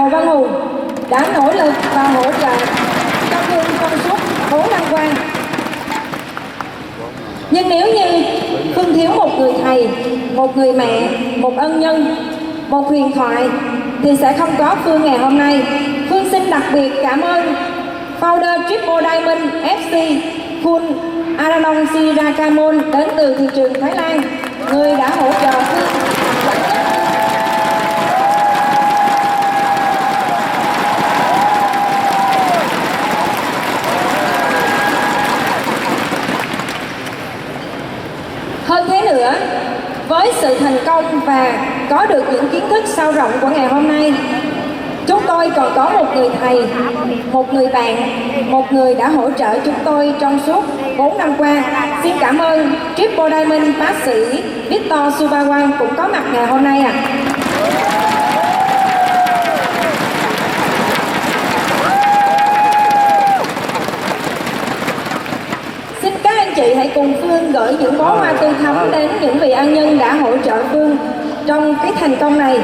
Hồ Văn Hùng đã nỗ lực và hỗ trợ cho Phương trong suốt 4 năm qua. Nhưng nếu như không thiếu một người thầy, một người mẹ, một ân nhân, một huyền thoại thì sẽ không có Phương ngày hôm nay. Phương xin đặc biệt cảm ơn founder Triple Diamond FC Kun Aranong Sirakamon đến từ thị trường Thái Lan, người đã hỗ trợ Phương Hơn thế nữa, với sự thành công và có được những kiến thức sâu rộng của ngày hôm nay, chúng tôi còn có một người thầy, một người bạn, một người đã hỗ trợ chúng tôi trong suốt 4 năm qua. Xin cảm ơn Triple Diamond bác sĩ Victor Subawan cũng có mặt ngày hôm nay ạ. À. Xin các anh chị hãy cùng Phương gửi những bó hoa tươi thắm đến những vị an nhân đã hỗ trợ Phương trong cái thành công này.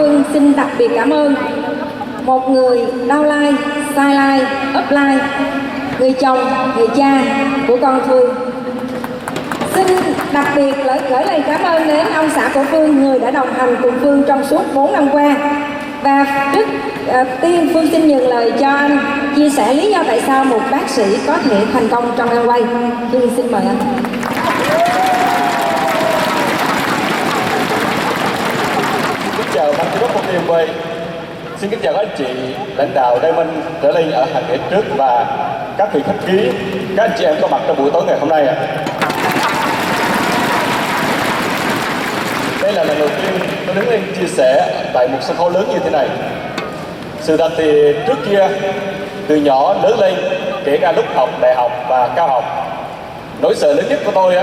Phương xin đặc biệt cảm ơn. Một người đau lai sai lai ấp lai. Người chồng, người cha của con Phương. Xin đặc biệt gửi, gửi lời cảm ơn đến ông xã của Phương người đã đồng hành cùng Phương trong suốt 4 năm qua. Và trước uh, tiên Phương xin nhường lời cho anh chia sẻ lý do tại sao một bác sĩ có thể thành công trong ăn quay. Phương xin mời anh. Chào ban giám đốc công ty quay xin kính chào các anh chị lãnh đạo Diamond trở lên ở hàng ghế trước và các vị khách quý, các anh chị em có mặt trong buổi tối ngày hôm nay ạ. Đây là lần đầu tiên tôi đứng lên chia sẻ tại một sân khấu lớn như thế này. Sự thật thì trước kia, từ nhỏ lớn lên, kể cả lúc học đại học và cao học, nỗi sợ lớn nhất của tôi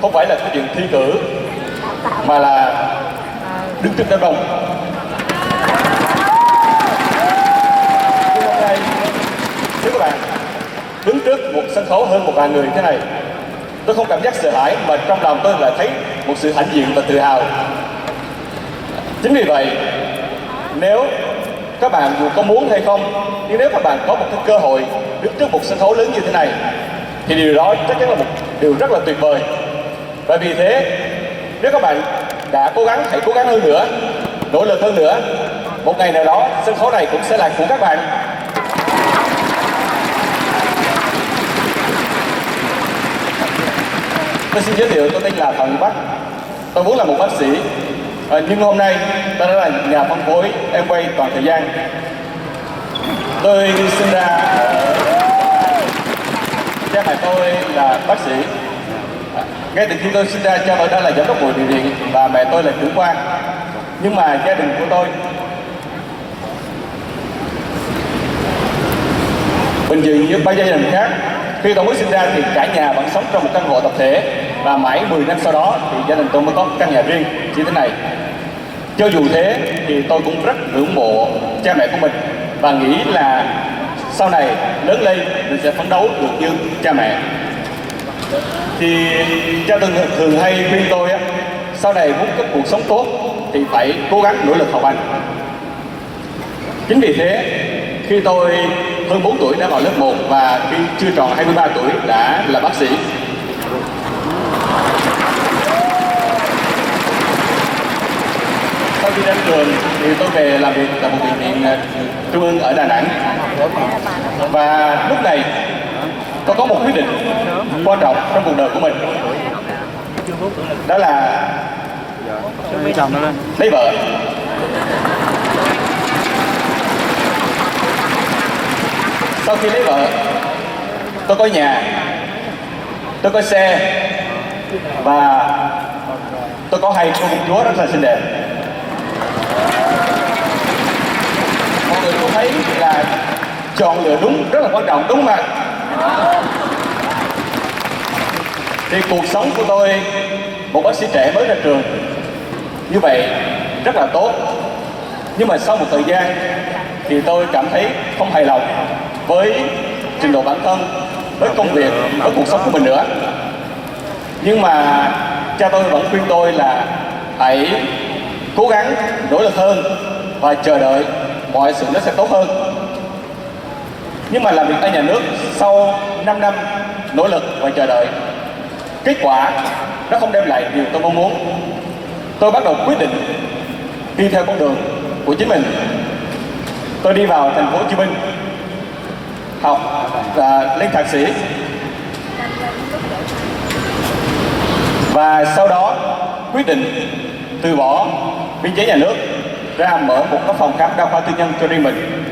không phải là cái chuyện thi cử, mà là đứng trước đám đông hôm nay thưa các bạn, đứng trước một sân khấu hơn một ngàn người thế này, tôi không cảm giác sợ hãi mà trong lòng tôi lại thấy một sự hãnh diện và tự hào. Chính vì vậy, nếu các bạn dù có muốn hay không, nhưng nếu các bạn có một cái cơ hội đứng trước một sân khấu lớn như thế này, thì điều đó chắc chắn là một điều rất là tuyệt vời. Và vì thế, nếu các bạn đã cố gắng hãy cố gắng hơn nữa nỗ lực hơn nữa. Một ngày nào đó sân khấu này cũng sẽ là của các bạn. Tôi xin giới thiệu tôi tên là Phạm Bắc tôi vốn là một bác sĩ. À, nhưng hôm nay tôi đã là nhà phân phối em quay toàn thời gian. Tôi sinh ra ờ, cha mẹ tôi là bác sĩ ngay từ khi tôi sinh ra, cha tôi đã là giám đốc bộ điều điện và mẹ tôi là trưởng quan. Nhưng mà gia đình của tôi bình thường như bao gia đình khác, khi tôi mới sinh ra thì cả nhà vẫn sống trong một căn hộ tập thể. Và mãi 10 năm sau đó thì gia đình tôi mới có căn nhà riêng. Như thế này. Cho dù thế thì tôi cũng rất ngưỡng mộ cha mẹ của mình và nghĩ là sau này lớn lên mình sẽ phấn đấu được như cha mẹ thì cha đình thường hay khuyên tôi á, sau này muốn có cuộc sống tốt thì phải cố gắng nỗ lực học hành. Chính vì thế, khi tôi hơn 4 tuổi đã vào lớp 1 và khi chưa tròn 23 tuổi đã là bác sĩ. Sau khi đến trường thì tôi về làm việc tại một bệnh viện ờ, trung ương ở Đà Nẵng. Và lúc này tôi có một quyết định quan trọng trong cuộc đời của mình. Đó là lấy vợ. Sau khi lấy vợ, tôi có nhà, tôi có xe và tôi có hai cô công chúa rất là xinh đẹp. Mọi người có thấy là chọn lựa đúng, rất là quan trọng, đúng không ạ? Thì cuộc sống của tôi, một bác sĩ trẻ mới ra trường. Như vậy rất là tốt. Nhưng mà sau một thời gian thì tôi cảm thấy không hài lòng với trình độ bản thân, với công việc, với cuộc sống của mình nữa. Nhưng mà cha tôi vẫn khuyên tôi là hãy cố gắng nỗ lực hơn và chờ đợi mọi sự nó sẽ tốt hơn nhưng mà làm việc tại nhà nước sau 5 năm nỗ lực và chờ đợi, kết quả nó không đem lại điều tôi mong muốn. Tôi bắt đầu quyết định đi theo con đường của chính mình. Tôi đi vào thành phố Hồ Chí Minh, học và lên thạc sĩ. Và sau đó quyết định từ bỏ biên chế nhà nước ra mở một cái phòng khám đa khoa tư nhân cho riêng mình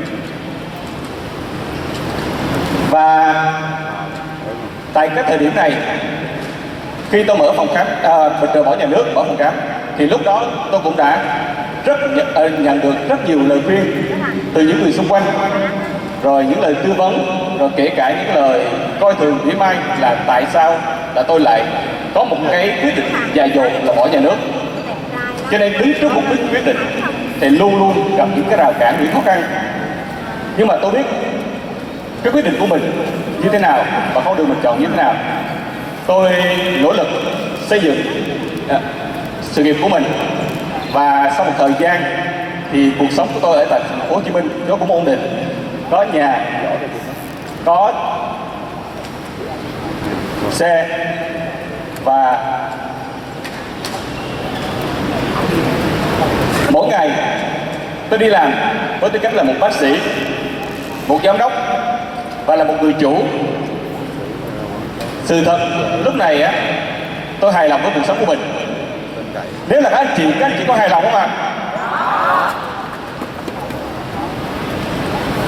và tại cái thời điểm này khi tôi mở phòng khám à, bệnh rời bỏ nhà nước mở phòng khám thì lúc đó tôi cũng đã rất nhận, ờ, nhận được rất nhiều lời khuyên từ những người xung quanh. Rồi những lời tư vấn rồi kể cả những lời coi thường mỉa mai là tại sao là tôi lại có một cái quyết định dài dột là bỏ nhà nước. Cho nên đứng trước một quyết định thì luôn luôn gặp những cái rào cản những khó khăn. Nhưng mà tôi biết cái quyết định của mình như thế nào và con đường mình chọn như thế nào? Tôi nỗ lực xây dựng à, sự nghiệp của mình. Và sau một thời gian thì cuộc sống của tôi ở tại thành phố Hồ Chí Minh nó cũng ổn định. Có nhà có xe và mỗi ngày tôi đi làm với tư cách là một bác sĩ một giám đốc và là một người chủ. Sự thật, lúc này á, tôi hài lòng với cuộc sống của mình. Nếu là các anh chị, các anh chị có hài lòng không ạ?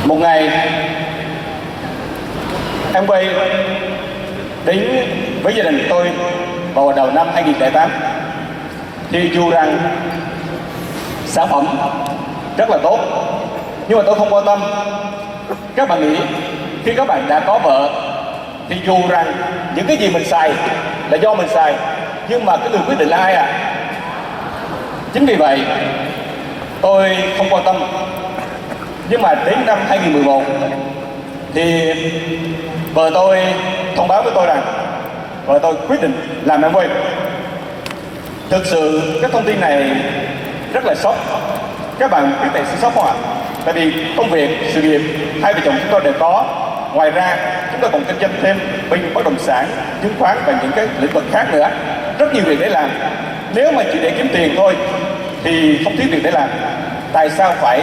Một ngày, em quay đến với gia đình tôi vào đầu năm 2008 thì dù rằng sản phẩm rất là tốt, nhưng mà tôi không quan tâm. Các bạn nghĩ khi các bạn đã có vợ, thì dù rằng những cái gì mình xài là do mình xài, nhưng mà cái người quyết định là ai à chính vì vậy, tôi không quan tâm. Nhưng mà đến năm 2011 thì vợ tôi thông báo với tôi rằng vợ tôi quyết định làm em quay thực sự, cái thông tin này rất là sốc. Các bạn biết tại sự sốc không ạ? Tại vì công việc, sự nghiệp, hai vợ chồng chúng tôi đều có ngoài ra, chúng ta còn kinh doanh thêm bên bất động sản, chứng khoán và những cái lĩnh vực khác nữa. Rất nhiều việc để làm. Nếu mà chỉ để kiếm tiền thôi, thì không thiếu việc để làm. Tại sao phải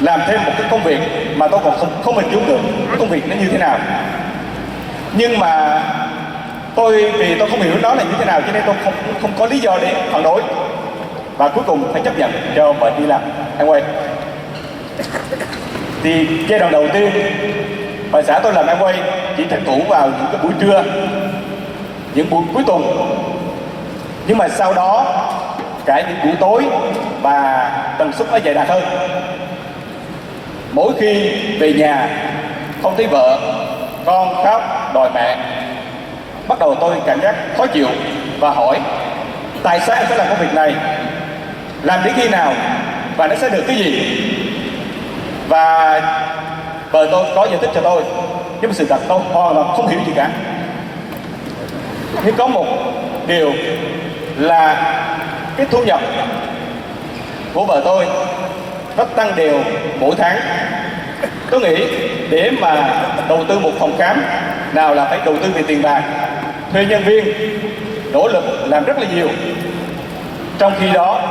làm thêm một cái công việc mà tôi còn không không hình dung được cái công việc nó như thế nào? Nhưng mà tôi, vì tôi không hiểu nó là như thế nào, cho nên tôi không không có lý do để phản đối. Và cuối cùng phải chấp nhận cho vợ đi làm. Em quay thì giai đoạn đầu tiên bà xã tôi làm em quay chỉ tranh thủ vào những cái buổi trưa, những buổi cuối tuần. Nhưng mà sau đó, cả những buổi tối và tần suất nó dày đặc hơn. Mỗi khi về nhà, không thấy vợ, con, khóc, đòi mẹ, bắt đầu tôi cảm giác khó chịu và hỏi, tại sao em phải làm công việc này? Làm đến khi nào và nó sẽ được cái gì? Và vợ tôi có giải thích cho tôi, nhưng mà sự thật tôi hoàn toàn không hiểu gì cả. Nhưng có một điều là cái thu nhập của vợ tôi nó tăng đều mỗi tháng. Tôi nghĩ để mà đầu tư một phòng khám nào là phải đầu tư về tiền bạc, thuê nhân viên, nỗ lực làm rất là nhiều. Trong khi đó,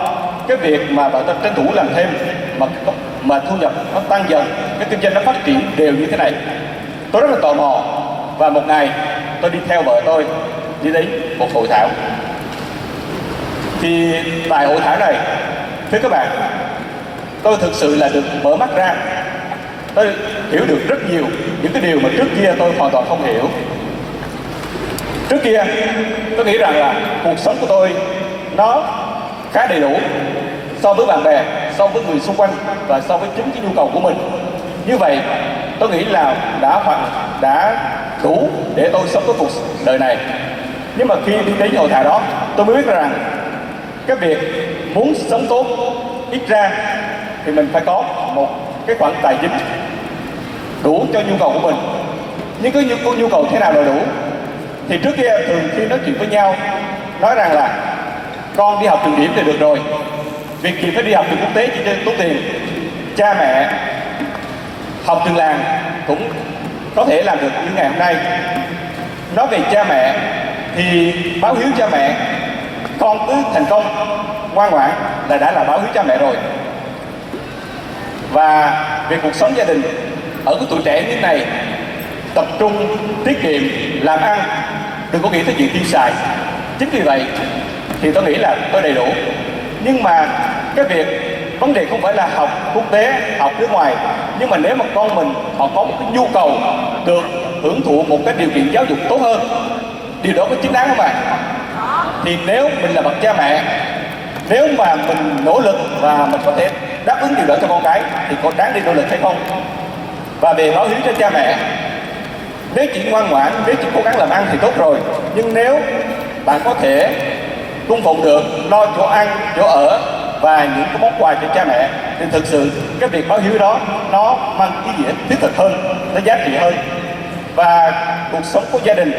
cái việc mà bà ta tranh thủ làm thêm mà mà thu nhập nó tăng dần, cái kinh doanh nó phát triển đều như thế này. Tôi rất là tò mò. Và một ngày, tôi đi theo vợ tôi, đi đến một hội thảo. Thì tại hội thảo này, thưa các bạn, tôi thực sự là được mở mắt ra. Tôi hiểu được rất nhiều những cái điều mà trước kia tôi hoàn toàn không hiểu. Trước kia, tôi nghĩ rằng là cuộc sống của tôi nó khá đầy đủ so với bạn bè so với người xung quanh và so với chính cái nhu cầu của mình. Như vậy tôi nghĩ là đã hoàn đã đủ để tôi sống cái cuộc đời này. Nhưng mà khi đi đến hội thảo đó tôi mới biết rằng cái việc muốn sống tốt ít ra thì mình phải có một cái khoản tài chính đủ cho nhu cầu của mình. Nhưng cái nhu, nhu cầu thế nào là đủ? Thì trước kia thường khi nói chuyện với nhau nói rằng là con đi học trường điểm thì được rồi việc gì phải đi học trường quốc tế chỉ tốn tiền. Cha mẹ, học trường làng cũng có thể làm được như ngày hôm nay. Nói về cha mẹ thì báo hiếu cha mẹ, con cứ thành công, ngoan ngoãn là đã là báo hiếu cha mẹ rồi. Và về cuộc sống gia đình ở cái tuổi trẻ như thế này, tập trung, tiết kiệm, làm ăn, đừng có nghĩ tới chuyện tiêu xài. Chính vì vậy thì tôi nghĩ là tôi đầy đủ. Nhưng mà cái việc, vấn đề không phải là học quốc tế, học nước ngoài, nhưng mà nếu mà con mình họ có một cái nhu cầu được hưởng thụ một cái điều kiện giáo dục tốt hơn, điều đó có chính đáng không ạ? Thì nếu mình là bậc cha mẹ, nếu mà mình nỗ lực và mình có thể đáp ứng điều đó cho con cái, thì có đáng đi nỗ lực hay không? Và về báo hiếu cho cha mẹ. Nếu chỉ ngoan ngoãn, nếu chỉ cố gắng làm ăn thì tốt rồi, nhưng nếu bạn có thể cung phụng được, lo chỗ ăn, chỗ ở và những cái món quà cho cha mẹ, thì thực sự cái việc báo hiếu đó, nó mang ý nghĩa thiết thực hơn, nó giá trị hơn. Và cuộc sống của gia đình,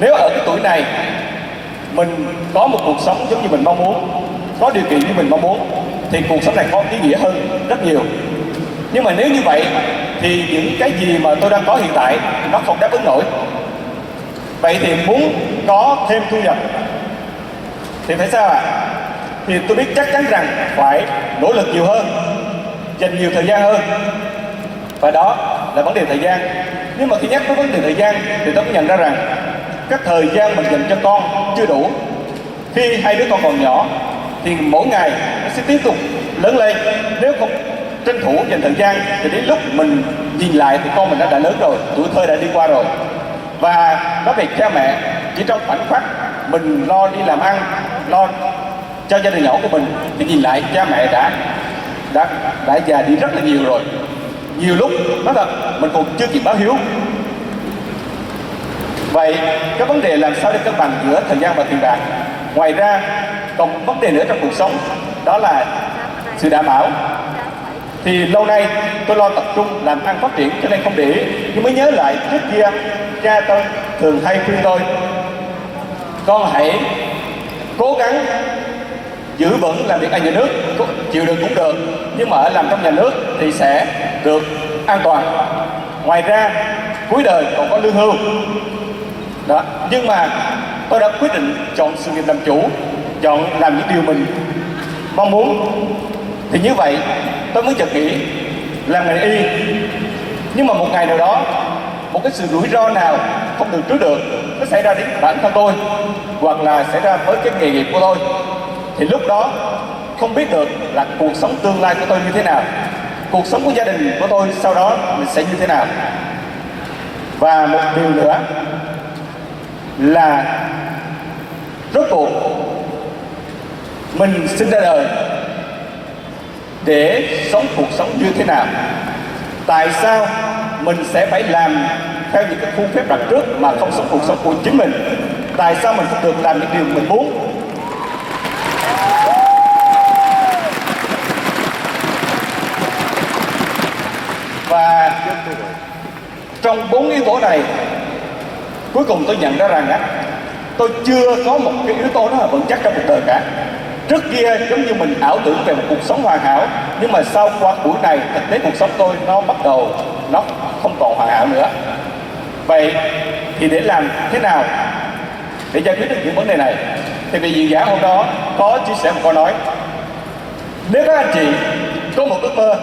nếu ở cái tuổi này, mình có một cuộc sống giống như mình mong muốn, có điều kiện như mình mong muốn, thì cuộc sống này có ý nghĩa hơn rất nhiều. Nhưng mà nếu như vậy, thì những cái gì mà tôi đang có hiện tại, nó không đáp ứng nổi. Vậy thì muốn có thêm thu nhập, thì phải sao ạ? à? Thì tôi biết chắc chắn rằng phải nỗ lực nhiều hơn, dành nhiều thời gian hơn. Và đó là vấn đề thời gian. Nhưng mà khi nhắc tới vấn đề thời gian thì tôi cũng nhận ra rằng các thời gian mình dành cho con chưa đủ. Khi hai đứa con còn nhỏ thì mỗi ngày nó sẽ tiếp tục lớn lên. Nếu không tranh thủ dành thời gian thì đến lúc mình nhìn lại thì con mình đã đã lớn rồi, tuổi thơ đã đi qua rồi. Và nói về cha mẹ, chỉ trong khoảnh khắc mình lo đi làm ăn, lo cho gia đình nhỏ của mình. Thì nhìn lại, cha mẹ đã đã đã già đi rất là nhiều rồi. Nhiều lúc, nói thật, mình còn chưa kịp báo hiếu. Vậy, cái vấn đề làm sao để cân bằng giữa thời gian và tiền bạc? Ngoài ra, còn vấn đề nữa trong cuộc sống, đó là sự đảm bảo. Thì lâu nay, tôi lo tập trung làm ăn phát triển, cho nên không để ý nhưng mới nhớ lại trước kia, cha tôi thường hay khuyên tôi, con hãy cố gắng giữ vững làm việc ở nhà nước chịu đựng cũng được, nhưng mà ở làm trong nhà nước thì sẽ được an toàn. Ngoài ra, cuối đời còn có lương hưu. Đó, nhưng mà tôi đã quyết định chọn sự nghiệp làm chủ, chọn làm những điều mình mong muốn. Thì như vậy, tôi mới chợt nghĩ làm ngành y. Nhưng mà một ngày nào đó, một cái sự rủi ro nào không được trước được, nó xảy ra đến bản thân tôi, hoặc là xảy ra với cái nghề nghiệp của tôi thì lúc đó, không biết được là cuộc sống tương lai của tôi như thế nào. Cuộc sống của gia đình của tôi sau đó sẽ như thế nào. Và một điều nữa là rốt cuộc mình sinh ra đời để sống cuộc sống như thế nào. Tại sao mình sẽ phải làm theo những cái khuôn phép đặt trước mà không sống cuộc sống của chính mình? Tại sao mình không được làm những điều mình muốn? Trong bốn yếu tố này, cuối cùng tôi nhận ra rằng á, tôi chưa có một cái yếu tố đó là vững chắc trong cuộc đời cả. Trước kia giống như mình ảo tưởng về một cuộc sống hoàn hảo, nhưng mà sau qua buổi này, thực tế cuộc sống tôi nó bắt đầu nó không còn hoàn hảo nữa. Vậy thì để làm thế nào để giải quyết được những vấn đề này? Thì vị diễn giả hôm đó có chia sẻ một câu nói, nếu các anh chị có một ước mơ,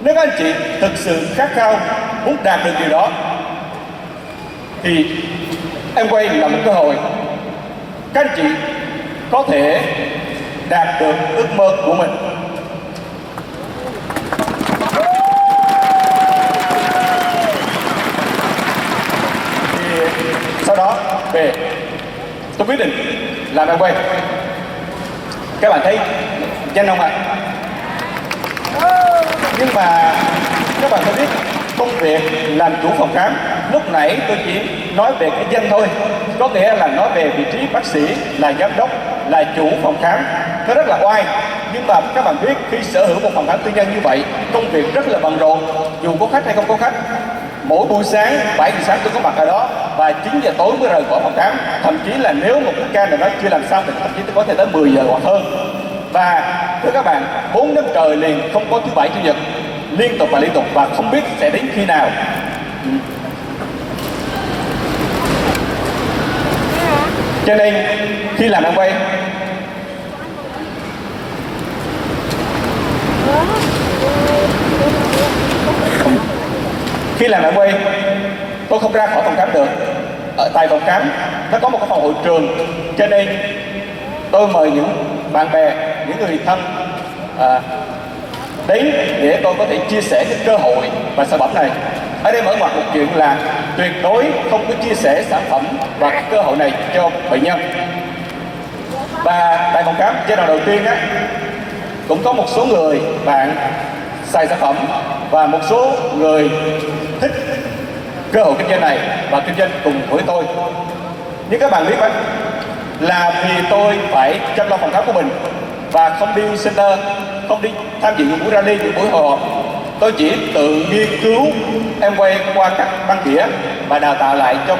nếu các anh chị thực sự khát khao muốn đạt được điều đó, thì em quay là một cơ hội. Các anh chị có thể đạt được ước mơ của mình. Thì sau đó, về. Tôi quyết định làm em quay. Các bạn thấy nhanh không ạ? Nhưng mà các bạn có biết công việc làm chủ phòng khám. Lúc nãy tôi chỉ nói về cái danh thôi. Có nghĩa là nói về vị trí bác sĩ, là giám đốc, là chủ phòng khám. Nó rất là oai. Nhưng mà các bạn biết, khi sở hữu một phòng khám tư nhân như vậy, công việc rất là bận rộn. Dù có khách hay không có khách, mỗi buổi sáng 7 giờ sáng tôi có mặt ở đó và 9 giờ tối mới rời khỏi phòng khám. Thậm chí là nếu một cái ca nào đó chưa làm xong thì thậm chí tôi có thể tới 10 giờ hoặc hơn. Và thưa các bạn, bốn năm trời liền không có thứ bảy, chủ nhật liên tục và liên tục và không biết sẽ đến khi nào. Cho nên khi làm ăn quay khi làm ăn quay tôi không ra khỏi phòng khám được. Ở tại phòng khám nó có một cái phòng hội trường. Cho nên tôi mời những bạn bè những người thân à, đến để tôi có thể chia sẻ cái cơ hội và sản phẩm này. Ở đây mở ngoặt một chuyện là tuyệt đối không có chia sẻ sản phẩm và cái cơ hội này cho bệnh nhân. Và tại phòng khám, giai đoạn đầu tiên á, cũng có một số người bạn xài sản phẩm và một số người thích cơ hội kinh doanh này và kinh doanh cùng với tôi. Nhưng các bạn biết không là vì tôi phải chăm lo phòng khám của mình và không đi center, không đi tham dự những buổi rally những buổi hội họp. Tôi chỉ tự nghiên cứu, em quay qua các băng đĩa và đào tạo lại cho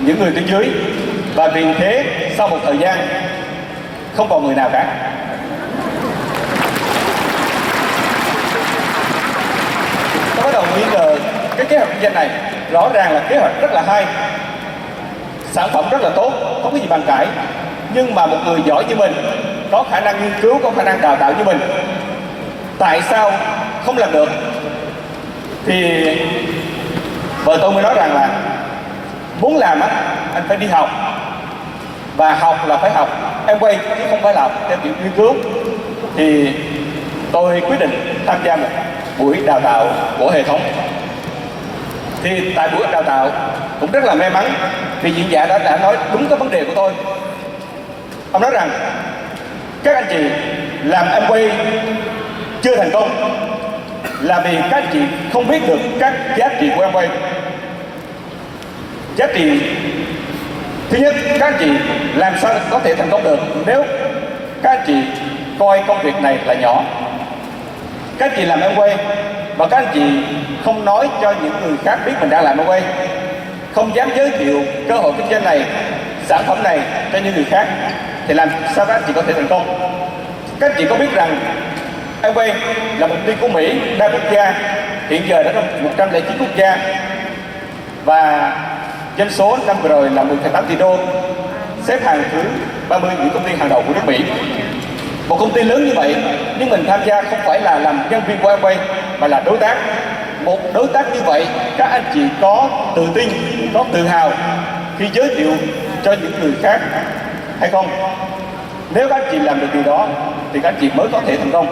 những người tuyến dưới. Và vì thế, sau một thời gian, không còn người nào cả. Tôi bắt đầu nghi ngờ cái kế hoạch kinh doanh này. Rõ ràng là kế hoạch rất là hay, sản phẩm rất là tốt, không có gì bàn cãi. Nhưng mà một người giỏi như mình có khả năng nghiên cứu, có khả năng đào tạo như mình. Tại sao không làm được? Thì vợ tôi mới nói rằng là muốn làm á, anh phải đi học. Và học là phải học. Em quay chứ không phải là học theo kiểu nghiên cứu. Thì tôi quyết định tham gia một buổi đào tạo của hệ thống. Thì tại buổi đào tạo cũng rất là may mắn vì diễn giả đã đã nói đúng cái vấn đề của tôi. Ông nói rằng các anh chị làm em quay chưa thành công là vì các anh chị không biết được các giá trị của em quay. Giá trị, thứ nhất, các anh chị làm sao có thể thành công được nếu các anh chị coi công việc này là nhỏ. Các anh chị làm em quay và các anh chị không nói cho những người khác biết mình đang làm em quay, không dám giới thiệu cơ hội kinh doanh này, sản phẩm này cho những người khác thì làm sao các anh chị có thể thành công. Các anh chị có biết rằng Amway là một công ty của Mỹ đa quốc gia hiện giờ đã trong 109 quốc gia. Và doanh số năm vừa rồi là 10,8 tỷ đô xếp hàng thứ 30 những công ty hàng đầu của nước Mỹ. Một công ty lớn như vậy nhưng mình tham gia không phải là làm nhân viên của Amway mà là đối tác. Một đối tác như vậy các anh chị có tự tin có tự hào khi giới thiệu cho những người khác hay không? Nếu các anh chị làm được điều đó, thì các anh chị mới có thể thành công.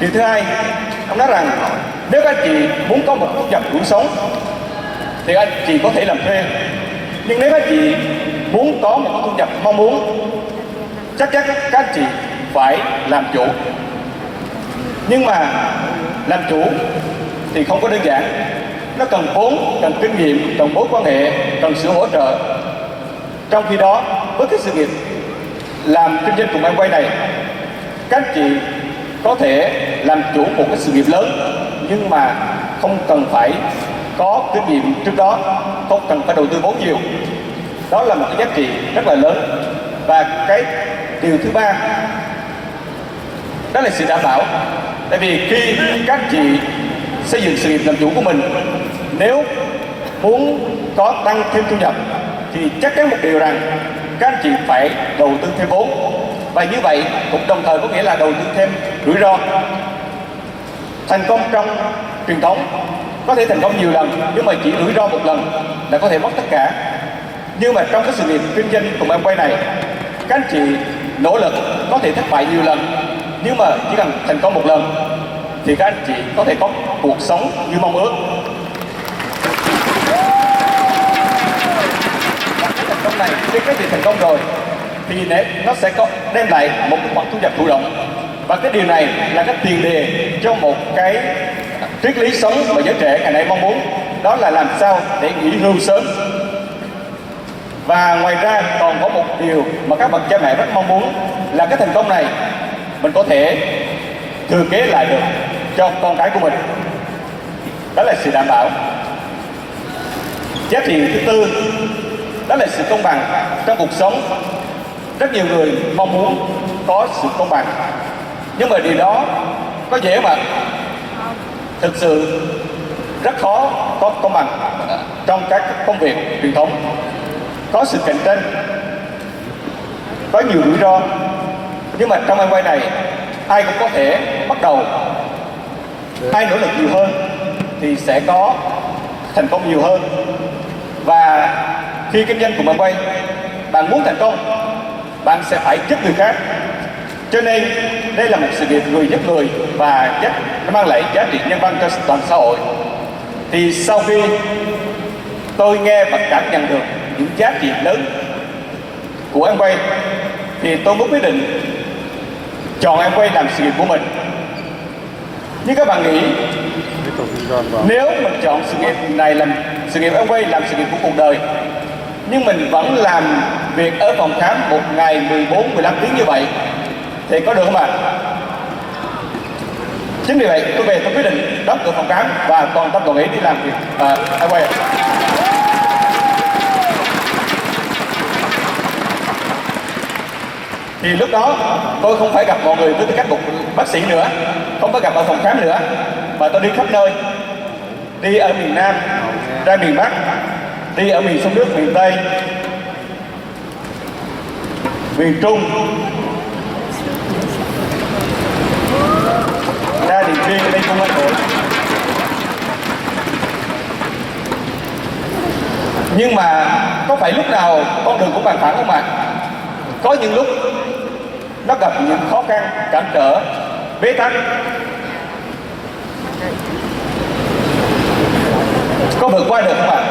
Điều thứ hai, ông nói rằng nếu các anh chị muốn có một thu nhập đủ sống, thì anh chị có thể làm thuê. Nhưng nếu các anh chị muốn có một thu nhập mong muốn, chắc chắn các anh chị phải làm chủ. Nhưng mà làm chủ thì không có đơn giản. Nó cần vốn, cần kinh nghiệm, cần mối quan hệ, cần sự hỗ trợ. Trong khi đó, với cái sự nghiệp làm kinh doanh cùng em quay này, các chị có thể làm chủ một cái sự nghiệp lớn, nhưng mà không cần phải có kinh nghiệm trước đó, không cần phải đầu tư vốn nhiều. Đó là một cái giá trị rất là lớn. Và cái điều thứ ba, đó là sự đảm bảo. Tại vì khi các chị xây dựng sự nghiệp làm chủ của mình. Nếu muốn có tăng thêm thu nhập thì chắc chắn một điều rằng các anh chị phải đầu tư thêm vốn. Và như vậy cũng đồng thời có nghĩa là đầu tư thêm rủi ro. Thành công trong truyền thống có thể thành công nhiều lần, nhưng mà chỉ rủi ro một lần là có thể mất tất cả. Nhưng mà trong cái sự nghiệp kinh doanh cùng em quay này, các anh chị nỗ lực có thể thất bại nhiều lần, nhưng mà chỉ cần thành công một lần thì các anh chị có thể có cuộc sống như mong ước. Và cái thành công này khi các chị thành công rồi, thì nó sẽ có, đem lại một cái khoản thu nhập thụ động. Và cái điều này là cái tiền đề cho một cái triết lý sống mà giới trẻ ngày nay mong muốn, đó là làm sao để nghỉ hưu sớm. Và ngoài ra còn có một điều mà các bậc cha mẹ rất mong muốn là cái thành công này mình có thể thừa kế lại được cho con cái của mình. Đó là sự đảm bảo. Giá trị thứ tư, đó là sự công bằng trong cuộc sống. Rất nhiều người mong muốn có sự công bằng, nhưng mà điều đó có dễ mà. Thực sự rất khó có công bằng trong các công việc truyền thống. Có sự cạnh tranh, có nhiều rủi ro, nhưng mà trong anh quay này, ai cũng có thể bắt đầu ai nỗ lực nhiều hơn thì sẽ có thành công nhiều hơn. Và khi kinh doanh của bạn quay, bạn muốn thành công, bạn sẽ phải giúp người khác. Cho nên, đây là một sự việc người giúp người và giúp nó mang lại giá trị nhân văn cho toàn xã hội. Thì sau khi tôi nghe và cảm nhận được những giá trị lớn của em quay, thì tôi mới quyết định chọn em quay làm sự nghiệp của mình nhưng các bạn nghĩ nếu mình chọn sự nghiệp này làm sự nghiệp em quay làm sự nghiệp của cuộc đời nhưng mình vẫn làm việc ở phòng khám một ngày 14 15 tiếng như vậy thì có được không ạ? Chính vì vậy tôi về tôi quyết định đóng cửa phòng khám và toàn tâm toàn ý đi làm việc à, quay. Thì lúc đó, tôi không phải gặp mọi người với tư cách một bác sĩ nữa, không phải gặp ở phòng khám nữa, mà tôi đi khắp nơi. Đi ở miền Nam, ra miền Bắc, đi ở miền sông nước miền Tây, miền Trung, ra Điện Biên đây không anh hội nhưng mà có phải lúc nào con đường cũng bằng phẳng không ạ? Có những lúc nó gặp những khó khăn, cản trở. Bế tắc. Có vượt qua được không ạ?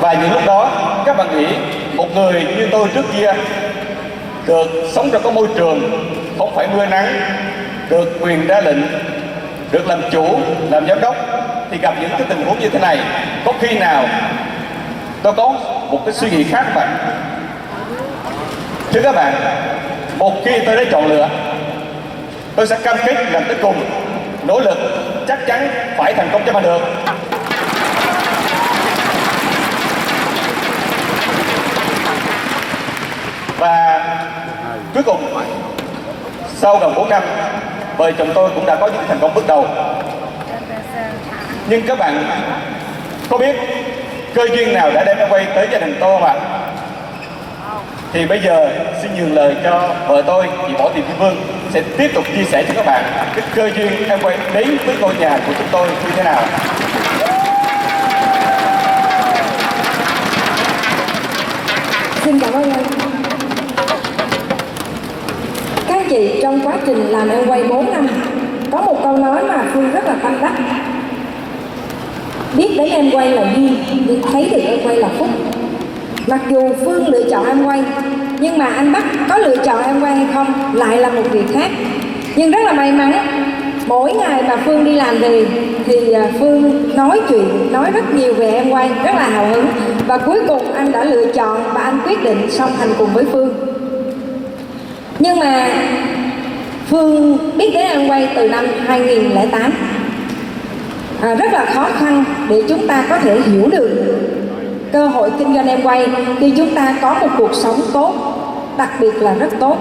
Và những lúc đó, các bạn nghĩ một người như tôi trước kia được sống trong cái môi trường không phải mưa nắng, được quyền ra lệnh, được làm chủ, làm giám đốc, thì gặp những cái tình huống như thế này, có khi nào tôi có một cái suy nghĩ khác mà thưa các bạn, một khi tôi đã chọn lựa, tôi sẽ cam kết làm tới cùng, nỗ lực chắc chắn phải thành công cho bằng được. Và cuối cùng, sau gần 4 năm, vợ chồng tôi cũng đã có những thành công bước đầu. Nhưng các bạn có biết cơ duyên nào đã đem em quay tới gia đình tôi không ạ? Thì bây giờ xin nhường lời cho vợ tôi, chị Võ Thị Kim Vương sẽ tiếp tục chia sẻ cho các bạn cái cơ duyên em quay đến với ngôi nhà của chúng tôi như thế nào. Xin cảm ơn anh. Các chị trong quá trình làm em quay 4 năm, có một câu nói mà phương rất là tâm đắc. Biết đến em quay là duyên biết thấy được em quay là phúc mặc dù phương lựa chọn em quay nhưng mà anh bắc có lựa chọn em quay hay không lại là một việc khác. Nhưng rất là may mắn mỗi ngày mà phương đi làm về thì à, phương nói chuyện nói rất nhiều về em quay rất là hào hứng. Và cuối cùng anh đã lựa chọn và anh quyết định song hành cùng với phương. Nhưng mà Phương biết đến em quay từ năm 2008 à, rất là khó khăn để chúng ta có thể hiểu được cơ hội kinh doanh em quay khi chúng ta có một cuộc sống tốt, đặc biệt là rất tốt.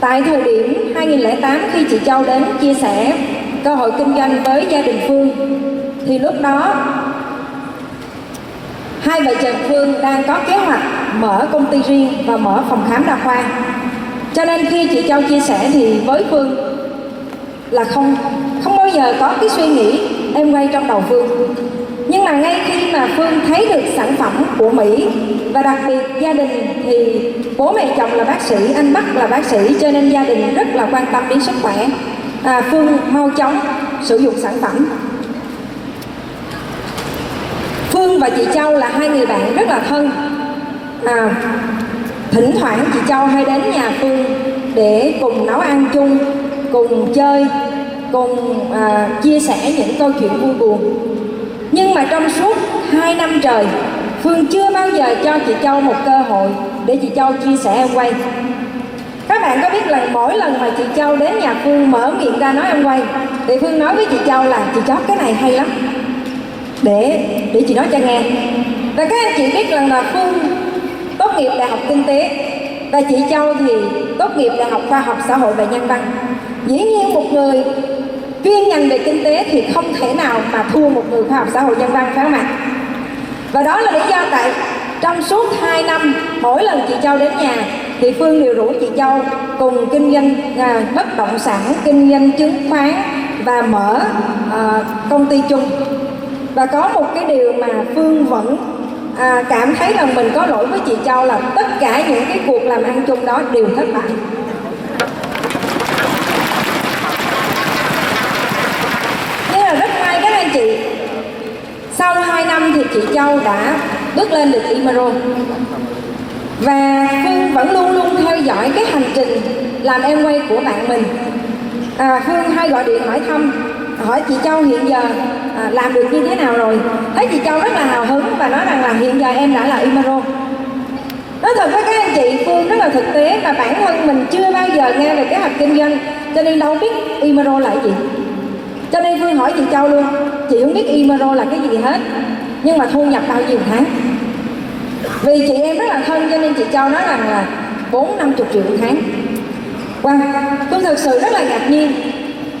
Tại thời điểm 2008 khi chị Châu đến chia sẻ cơ hội kinh doanh với gia đình Phương, thì lúc đó hai vợ chồng Phương đang có kế hoạch mở công ty riêng và mở phòng khám đa khoa. Cho nên khi chị Châu chia sẻ thì với Phương là không không bao giờ có cái suy nghĩ em quay trong đầu Phương nhưng mà ngay khi mà Phương thấy được sản phẩm của Mỹ và đặc biệt gia đình thì bố mẹ chồng là bác sĩ anh Bắc là bác sĩ cho nên gia đình rất là quan tâm đến sức khỏe. À, Phương mau chóng sử dụng sản phẩm. Phương và chị Châu là hai người bạn rất là thân. À, thỉnh thoảng chị Châu hay đến nhà Phương để cùng nấu ăn chung cùng chơi cùng à, chia sẻ những câu chuyện vui buồn nhưng mà trong suốt hai năm trời, Phương chưa bao giờ cho chị Châu một cơ hội để chị Châu chia sẻ em quay. Các bạn có biết là mỗi lần mà chị Châu đến nhà Phương mở miệng ra nói em quay, thì Phương nói với chị Châu là, chị chót cái này hay lắm. Để để chị nói cho nghe. Và các anh chị biết rằng là Phương tốt nghiệp đại học kinh tế và chị Châu thì tốt nghiệp đại học khoa học xã hội và nhân văn. Dĩ nhiên một người chuyên ngành về kinh tế thì không thể nào mà thua một người khoa học xã hội nhân văn phải không ạ? Và đó là lý do tại trong suốt 2 năm mỗi lần chị Châu đến nhà thì Phương đều rủ chị Châu cùng kinh doanh à, bất động sản kinh doanh chứng khoán và mở à, công ty chung. Và có một cái điều mà Phương vẫn à, cảm thấy rằng mình có lỗi với chị Châu là tất cả những cái cuộc làm ăn chung đó đều thất bại nhưng là rất may các anh chị sau 2 năm thì chị Châu đã bước lên được Imaro và Phương vẫn luôn luôn theo dõi cái hành trình làm em quay của bạn mình. À, Phương hay gọi điện hỏi thăm hỏi chị Châu hiện giờ à, làm được như thế nào rồi. Thấy chị Châu rất là hào hứng và nói rằng là hiện giờ em đã là Imaro nói thật với các anh chị Phương rất là thực tế và bản thân mình chưa bao giờ nghe về kế hoạch kinh doanh cho nên đâu biết Imaro là gì cho nên Phương hỏi chị Châu luôn chị không biết Imaro là cái gì hết nhưng mà thu nhập bao nhiêu tháng? Vì chị em rất là thân cho nên chị Châu nói rằng là bốn năm chục triệu một tháng. Wow, Phương thực sự rất là ngạc nhiên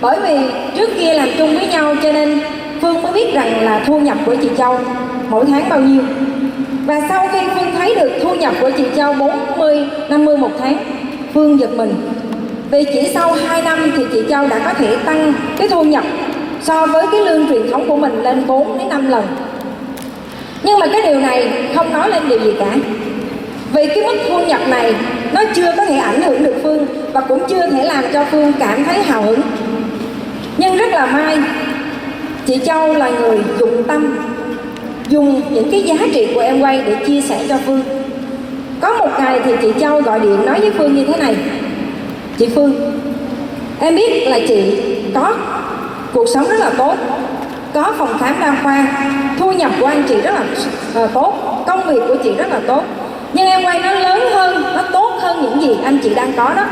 bởi vì trước kia làm chung với nhau cho nên Phương mới biết rằng là thu nhập của chị Châu mỗi tháng bao nhiêu. Và sau khi Phương thấy được thu nhập của chị Châu 40, 50 một tháng Phương giật mình vì chỉ sau 2 năm thì chị Châu đã có thể tăng cái thu nhập so với cái lương truyền thống của mình lên 4 đến 5 lần. Nhưng mà cái điều này không nói lên điều gì cả. Vì cái mức thu nhập này nó chưa có thể ảnh hưởng được Phương và cũng chưa thể làm cho Phương cảm thấy hào hứng. Nhưng rất là may, chị Châu là người dụng tâm, dùng những cái giá trị của em quay để chia sẻ cho Phương. Có một ngày thì chị Châu gọi điện nói với Phương như thế này chị Phương em biết là chị có cuộc sống rất là tốt có phòng khám đa khoa thu nhập của anh chị rất là uh, tốt công việc của chị rất là tốt nhưng em quay nó lớn hơn nó tốt hơn những gì anh chị đang có đó.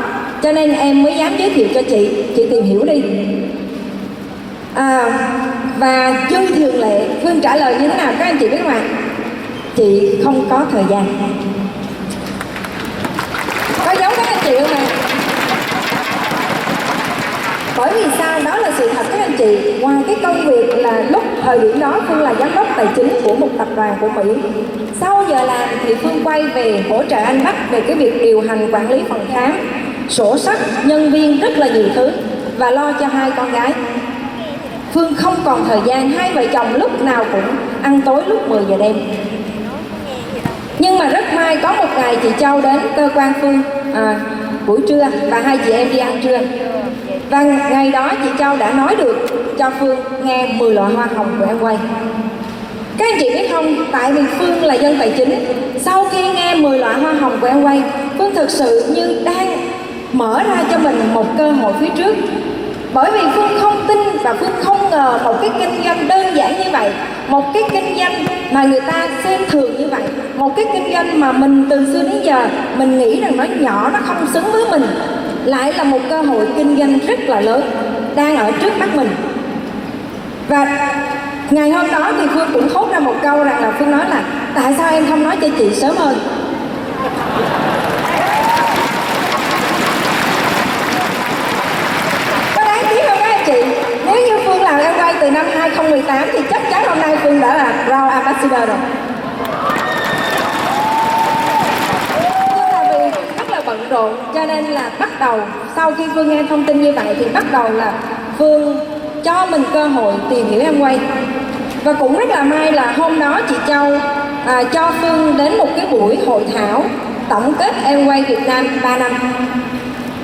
Cho nên em mới dám giới thiệu cho chị chị tìm hiểu đi. À, và như thường lệ phương trả lời như thế nào các anh chị biết không ạ chị không có thời gian. Có giống các anh chị không ạ? Bởi vì sao? Đó là sự thật các anh chị. Ngoài cái công việc là lúc thời điểm đó phương là giám đốc tài chính của một tập đoàn của mỹ. Sau giờ làm thì phương quay về hỗ trợ anh bắc về cái việc điều hành quản lý phòng khám sổ sách nhân viên rất là nhiều thứ và lo cho hai con gái. Phương không còn thời gian hai vợ chồng lúc nào cũng ăn tối lúc 10 giờ đêm. Nhưng mà rất may có một ngày chị Châu đến cơ quan Phương à, buổi trưa và hai chị em đi ăn trưa và ngày đó chị Châu đã nói được cho Phương nghe 10 loại hoa hồng của em quay. Các anh chị biết không, tại vì Phương là dân tài chính Sau khi nghe 10 loại hoa hồng của em quay Phương thực sự như đang mở ra cho mình một cơ hội phía trước. Bởi vì phương không tin và phương không ngờ một cái kinh doanh đơn giản như vậy một cái kinh doanh mà người ta xem thường như vậy một cái kinh doanh mà mình từ xưa đến giờ mình nghĩ rằng nó nhỏ nó không xứng với mình lại là một cơ hội kinh doanh rất là lớn, đang ở trước mắt mình. Và ngày hôm đó thì phương cũng thốt ra một câu rằng là phương nói là, tại sao em không nói cho chị sớm hơn? Có đáng tiếc không các anh chị? Nếu như phương làm em quay từ năm 2018 thì chắc chắn hôm nay phương đã là Brown Ambassador rồi Phương là vì rất cho nên là bắt đầu sau khi Phương nghe thông tin như vậy thì bắt đầu là Phương cho mình cơ hội tìm hiểu em quay. Và cũng rất là may là hôm đó chị Châu à, cho Phương đến một cái buổi hội thảo tổng kết em quay Việt Nam 3 năm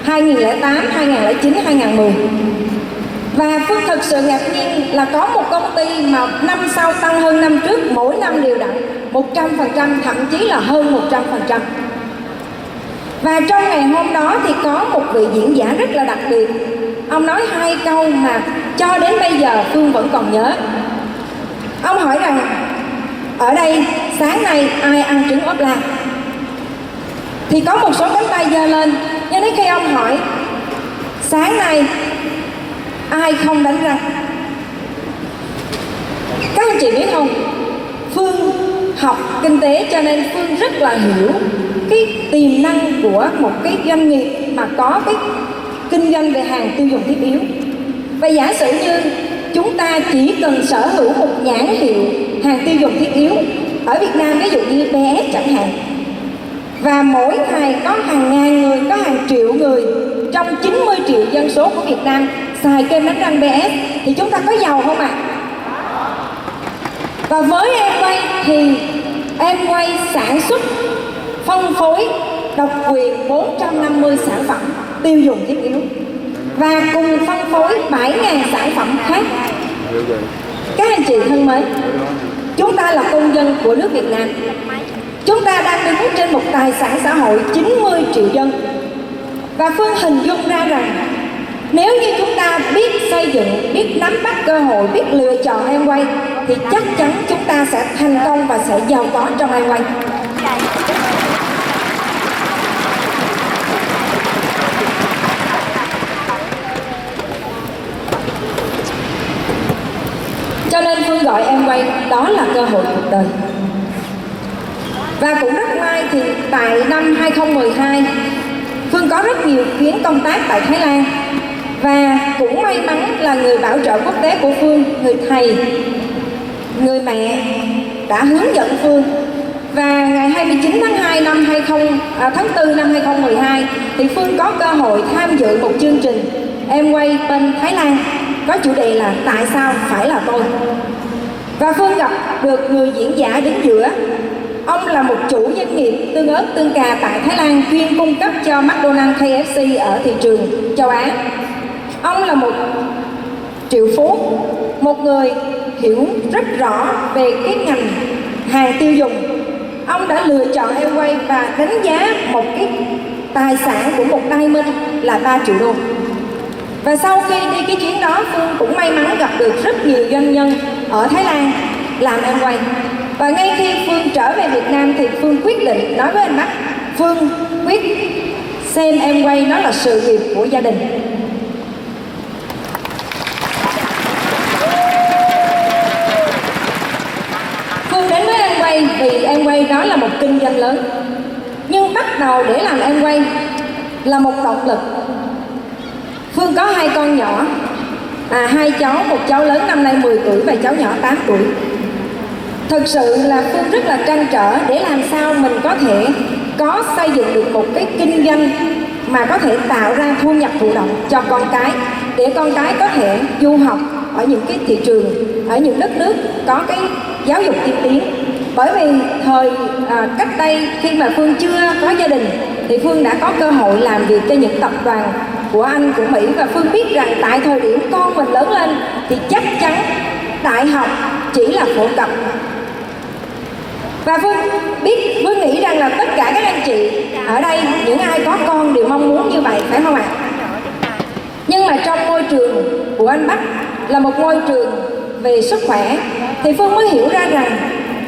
2008, 2009, 2010 và Phương thực sự ngạc nhiên là có một công ty mà năm sau tăng hơn năm trước mỗi năm đều đặn 100% thậm chí là hơn 100% và trong ngày hôm đó thì có một vị diễn giả rất là đặc biệt. Ông nói hai câu mà cho đến bây giờ Phương vẫn còn nhớ. Ông hỏi rằng, Ở đây, sáng nay ai ăn trứng ốp la Thì có một số cánh tay giơ lên Nhưng đến khi ông hỏi, Sáng nay ai không đánh răng? Các anh chị biết không? Phương học kinh tế cho nên Phương rất là hiểu cái tiềm năng của một cái doanh nghiệp mà có cái kinh doanh về hàng tiêu dùng thiết yếu và giả sử như chúng ta chỉ cần sở hữu một nhãn hiệu hàng tiêu dùng thiết yếu ở Việt Nam ví dụ như BS chẳng hạn và mỗi ngày có hàng ngàn người, có hàng triệu người trong 90 triệu dân số của Việt Nam xài kem đánh răng BS thì chúng ta có giàu không ạ? À? Và với em quay thì em quay sản xuất phân phối độc quyền 450 sản phẩm tiêu dùng thiết yếu. Và cùng phân phối 7.000 sản phẩm khác. Các anh chị thân mến chúng ta là công dân của nước Việt Nam. Chúng ta đang đứng trên một tài sản xã hội 90 triệu dân. Và Phương hình dung ra rằng nếu như chúng ta biết xây dựng, biết nắm bắt cơ hội, biết lựa chọn em quay thì chắc chắn chúng ta sẽ thành công và sẽ giàu có trong em quay. Cho nên Phương gọi em quay đó là cơ hội cuộc đời. Và cũng rất may thì tại năm 2012 Phương có rất nhiều chuyến công tác tại Thái Lan. Và cũng may mắn là người bảo trợ quốc tế của Phương, người thầy, người mẹ đã hướng dẫn Phương. Và ngày 29 tháng 2 năm 20 à, tháng 4 năm 2012 thì Phương có cơ hội tham dự một chương trình em quay bên Thái Lan. Có chủ đề là tại sao phải là tôi? Và Phương gặp được người diễn giả đứng giữa Ông là một chủ doanh nghiệp tương ớt tương cà tại Thái Lan chuyên cung cấp cho McDonald's KFC ở thị trường châu Á. Ông là một triệu phú, một người hiểu rất rõ về cái ngành hàng tiêu dùng. Ông đã lựa chọn Airway và đánh giá một cái tài sản của một diamond là 3 triệu đô. Và sau khi đi cái chuyến đó, Phương cũng may mắn gặp được rất nhiều doanh nhân ở Thái Lan làm em quay. Và ngay khi Phương trở về Việt Nam thì Phương quyết định nói với anh Bắc Phương quyết xem em quay nó là sự nghiệp của gia đình. Phương đến với em quay vì em quay đó là một kinh doanh lớn. Nhưng bắt đầu để làm em quay là một động lực. Phương có hai con nhỏ. À, hai cháu một cháu lớn năm nay 10 tuổi và cháu nhỏ 8 tuổi. Thực sự là phương rất là trăn trở để làm sao mình có thể có xây dựng được một cái kinh doanh mà có thể tạo ra thu nhập thụ động cho con cái để con cái có thể du học ở những cái thị trường ở những đất nước có cái giáo dục tiên tiến. Bởi vì thời à, cách đây khi mà phương chưa có gia đình thì phương đã có cơ hội làm việc cho những tập đoàn của anh của mỹ và phương biết rằng tại thời điểm con mình lớn lên thì chắc chắn đại học chỉ là phổ cập và Phương biết, Phương nghĩ rằng là tất cả các anh chị ở đây, những ai có con đều mong muốn như vậy, phải không ạ? nhưng mà trong môi trường của anh Bắc là một môi trường về sức khỏe thì Phương mới hiểu ra rằng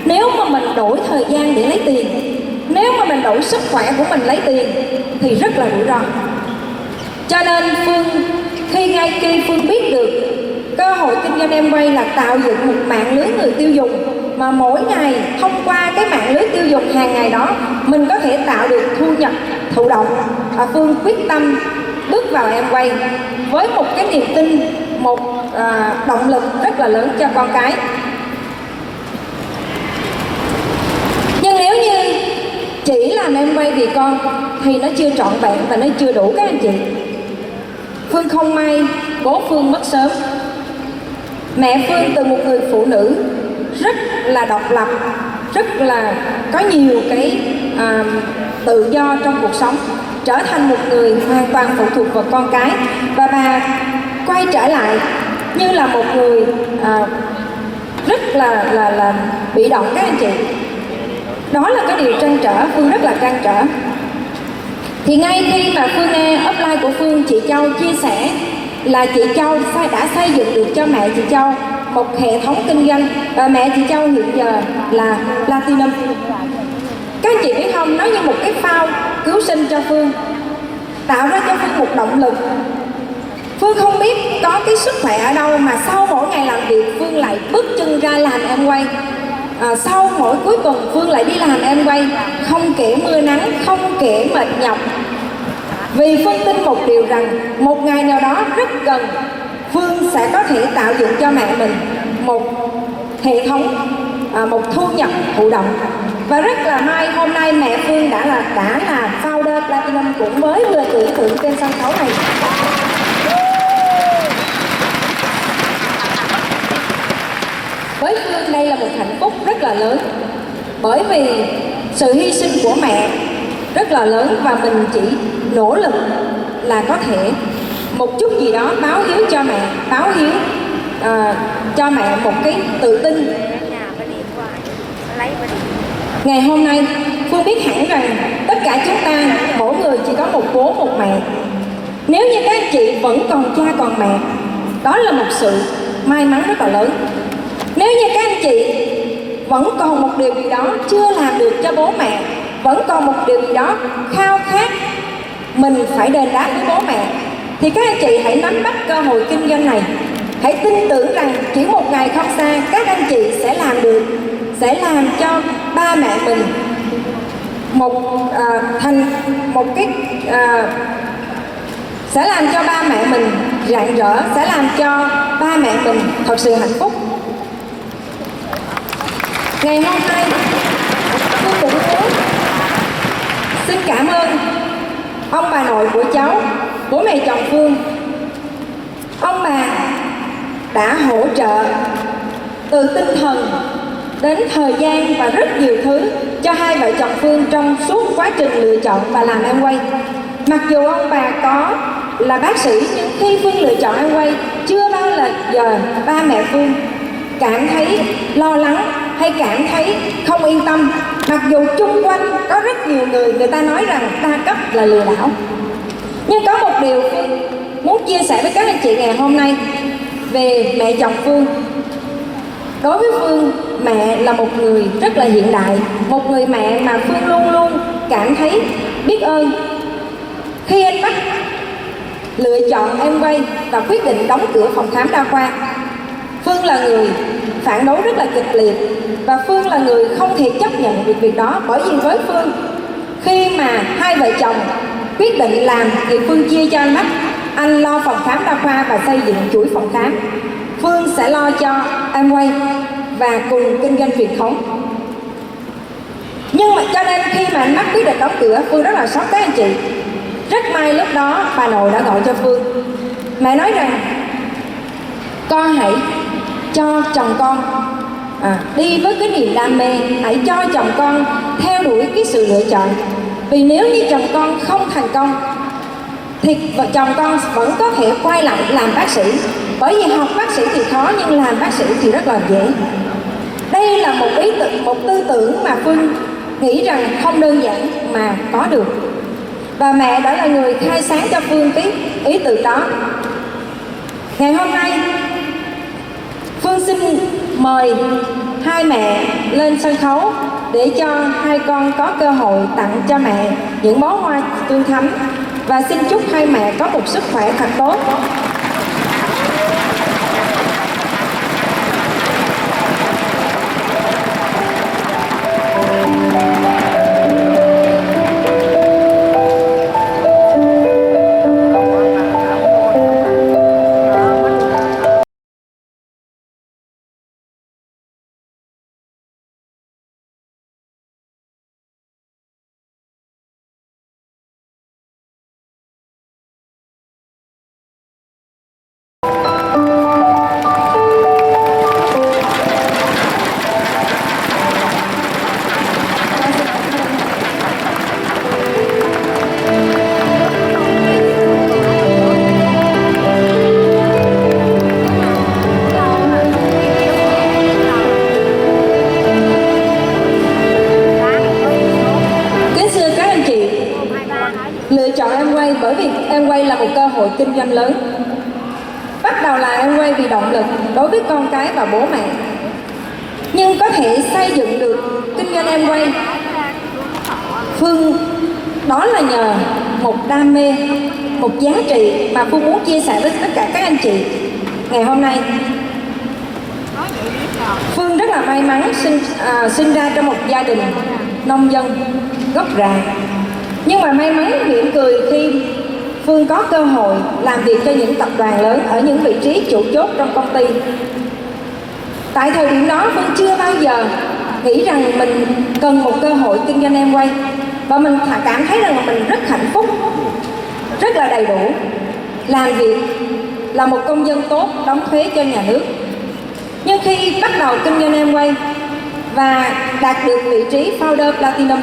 nếu mà mình đổi thời gian để lấy tiền nếu mà mình đổi sức khỏe của mình lấy tiền thì rất là rủi ro cho nên Phương khi ngay khi Phương biết được cơ hội kinh doanh em quay là tạo dựng một mạng lưới người tiêu dùng mà mỗi ngày thông qua cái mạng lưới tiêu dùng hàng ngày đó mình có thể tạo được thu nhập thụ động. Và Phương quyết tâm bước vào em quay với một cái niềm tin một à, động lực rất là lớn cho con cái. Nhưng nếu như chỉ làm em quay vì con thì nó chưa trọn vẹn và nó chưa đủ các anh chị. Phương không may bố Phương mất sớm. Mẹ Phương từ một người phụ nữ rất là độc lập Rất là có nhiều cái à, tự do trong cuộc sống Trở thành một người hoàn toàn phụ thuộc vào con cái. Và bà quay trở lại như là một người à, rất là là là bị động các anh chị. Đó là cái điều trăn trở phương rất là trăn trở thì ngay khi mà phương nghe upline của phương, chị châu chia sẻ là chị châu đã xây dựng được cho mẹ chị châu một hệ thống kinh doanh. Và mẹ chị châu hiện giờ là platinum. Các anh chị biết không, nó như một cái phao cứu sinh cho phương, tạo ra cho phương một động lực. Phương không biết có cái sức khỏe ở đâu mà sau mỗi ngày làm việc, Phương lại bước chân ra làm em quay à, Sau mỗi cuối tuần Phương lại đi làm em quay Không kể mưa nắng, không kể mệt nhọc. Vì Phương tin một điều rằng Một ngày nào đó rất gần Phương sẽ có thể tạo dựng cho mẹ mình Một hệ thống à, Một thu nhập thụ động. Và rất là may hôm nay mẹ Phương đã là đã là founder Platinum cũng mới vừa tưởng tượng trên sân khấu này. Với Phương đây là một hạnh phúc rất là lớn. Bởi vì sự hy sinh của mẹ rất là lớn và mình chỉ nỗ lực là có thể một chút gì đó báo hiếu cho mẹ báo hiếu uh, cho mẹ một cái tự tin. Ngày hôm nay phương biết hẳn rằng tất cả chúng ta mỗi người chỉ có một bố một mẹ. Nếu như các chị vẫn còn cha còn mẹ đó là một sự may mắn rất là lớn nếu như các anh chị vẫn còn một điều gì đó chưa làm được cho bố mẹ vẫn còn một điều gì đó khao khát mình phải đền đáp với bố mẹ thì các anh chị hãy nắm bắt cơ hội kinh doanh này. Hãy tin tưởng rằng chỉ một ngày không xa các anh chị sẽ làm được sẽ làm cho ba mẹ mình một à, thành một cái à, sẽ làm cho ba mẹ mình rạng rỡ sẽ làm cho ba mẹ mình thật sự hạnh phúc ngày hôm nay tôi cũng muốn xin cảm ơn ông bà nội của cháu, bố mẹ chồng phương ông bà đã hỗ trợ từ tinh thần đến thời gian và rất nhiều thứ cho hai vợ chồng Phương trong suốt quá trình lựa chọn và làm em quay. Mặc dù ông bà có là bác sĩ, nhưng khi Phương lựa chọn em quay, chưa bao giờ ba mẹ Phương cảm thấy lo lắng hay cảm thấy không yên tâm. Mặc dù chung quanh có rất nhiều người người ta nói rằng đa cấp là lừa đảo. Nhưng có một điều phương muốn chia sẻ với các anh chị ngày hôm nay về mẹ chồng phương. Đối với phương, mẹ là một người rất là hiện đại, một người mẹ mà phương luôn luôn cảm thấy biết ơn. Khi anh bắt lựa chọn em quay và quyết định đóng cửa phòng khám đa khoa phương là người phản đối rất là kịch liệt và phương là người không thể chấp nhận được việc đó bởi vì với phương, khi mà hai vợ chồng quyết định làm thì phương chia cho anh mắt anh lo phòng khám đa khoa và xây dựng chuỗi phòng khám. Phương sẽ lo cho em quay và cùng kinh doanh truyền thống. Nhưng mà cho nên khi mà anh Bắc quyết định đóng cửa, phương rất là sốc các anh chị. Rất may lúc đó bà nội đã gọi cho phương. Mẹ nói rằng, con hãy cho chồng con. À, đi với cái niềm đam mê hãy cho chồng con theo đuổi cái sự lựa chọn. Vì nếu như chồng con không thành công thì vợ chồng con vẫn có thể quay lại làm bác sĩ. Bởi vì học bác sĩ thì khó nhưng làm bác sĩ thì rất là dễ. Đây là một ý tưởng một tư tưởng mà phương nghĩ rằng không đơn giản mà có được. Và mẹ đã là người khai sáng cho Phương cái ý tưởng đó. Ngày hôm nay, Phương xin mời hai mẹ lên sân khấu để cho hai con có cơ hội tặng cho mẹ những bó hoa tươi thắm và xin chúc hai mẹ có một sức khỏe thật tốt. Một gia đình nông dân gốc rạ. Nhưng mà may mắn mỉm cười khi Phương có cơ hội làm việc cho những tập đoàn lớn ở những vị trí chủ chốt trong công ty. Tại thời điểm đó Phương chưa bao giờ nghĩ rằng mình cần một cơ hội kinh doanh em quay và mình thà- cảm thấy rằng là mình rất hạnh phúc, rất là đầy đủ. Làm việc là một công dân tốt đóng thuế cho nhà nước nhưng khi bắt đầu kinh doanh em quay và đạt được vị trí founder platinum.